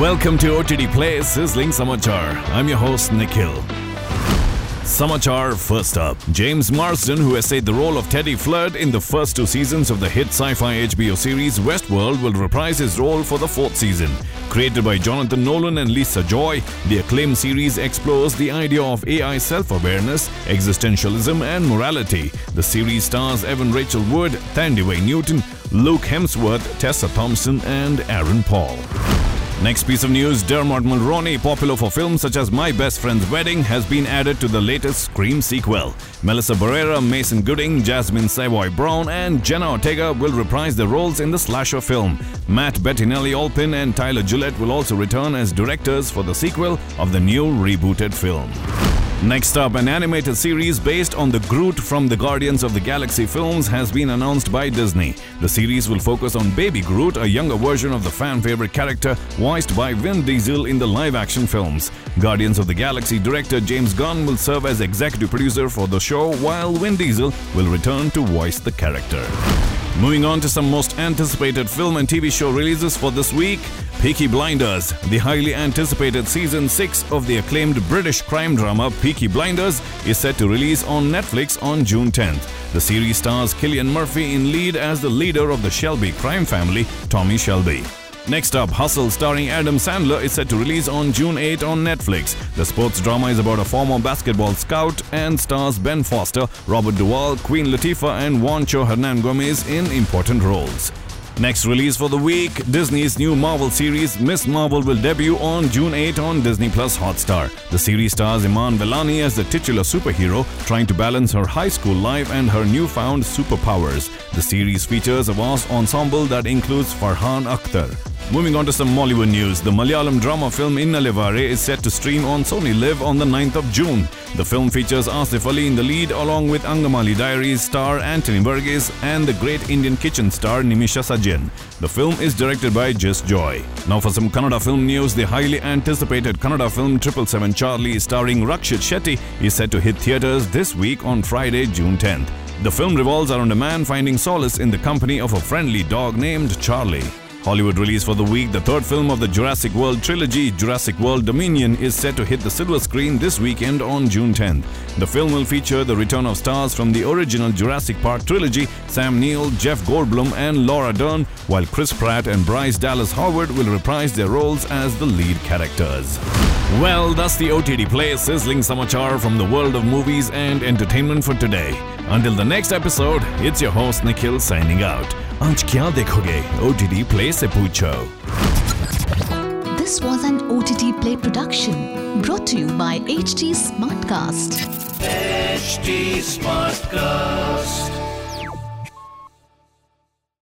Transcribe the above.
Welcome to OTT Play Sizzling Samachar. I'm your host Nikhil. Samachar first up. James Marsden, who essayed the role of Teddy Flood in the first two seasons of the hit sci-fi HBO series Westworld, will reprise his role for the fourth season. Created by Jonathan Nolan and Lisa Joy, the acclaimed series explores the idea of AI self-awareness, existentialism, and morality. The series stars Evan Rachel Wood, Thandie Newton, Luke Hemsworth, Tessa Thompson, and Aaron Paul. Next piece of news Dermot Mulroney, popular for films such as My Best Friend's Wedding, has been added to the latest Scream sequel. Melissa Barrera, Mason Gooding, Jasmin Savoy Brown, and Jenna Ortega will reprise their roles in the slasher film. Matt Bettinelli Olpin and Tyler Gillett will also return as directors for the sequel of the new rebooted film. Next up, an animated series based on the Groot from the Guardians of the Galaxy films has been announced by Disney. The series will focus on Baby Groot, a younger version of the fan favorite character voiced by Vin Diesel in the live action films. Guardians of the Galaxy director James Gunn will serve as executive producer for the show, while Vin Diesel will return to voice the character. Moving on to some most anticipated film and TV show releases for this week. Peaky Blinders, the highly anticipated season 6 of the acclaimed British crime drama Peaky Blinders, is set to release on Netflix on June 10th. The series stars Cillian Murphy in lead as the leader of the Shelby crime family, Tommy Shelby. Next up, Hustle starring Adam Sandler is set to release on June 8 on Netflix. The sports drama is about a former basketball scout and stars Ben Foster, Robert Duvall, Queen Latifah, and Juancho Hernangómez in important roles. Next release for the week, Disney's new Marvel series Ms. Marvel will debut on June 8 on Disney Plus Hotstar. The series stars Iman Vellani as the titular superhero trying to balance her high school life and her newfound superpowers. The series features a vast ensemble that includes Farhan Akhtar. Moving on to some Mollywood news, the Malayalam drama film Innalevare is set to stream on SonyLIV on the 9th of June. The film features Asif Ali in the lead along with Angamaly Diaries star Antony Varghese and the Great Indian Kitchen star Nimisha Sajayan. The film is directed by Jis Joy. Now for some Kannada film news, the highly anticipated Kannada film 777 Charlie starring Rakshit Shetty is set to hit theaters this week on Friday, June 10th. The film revolves around a man finding solace in the company of a friendly dog named Charlie. Hollywood release for the week, the third film of the Jurassic World trilogy, Jurassic World Dominion, is set to hit the silver screen this weekend on June 10th. The film will feature the return of stars from the original Jurassic Park trilogy, Sam Neill, Jeff Goldblum, and Laura Dern, while Chris Pratt and Bryce Dallas Howard will reprise their roles as the lead characters. Well, that's the OTT Play sizzling samachar from the world of movies and entertainment for today. Until the next episode, it's your host Nikhil signing out. आज क्या देखोगे? OTT play से पूछो। This was an O T OTT play production brought you by H T smart cast H smart cast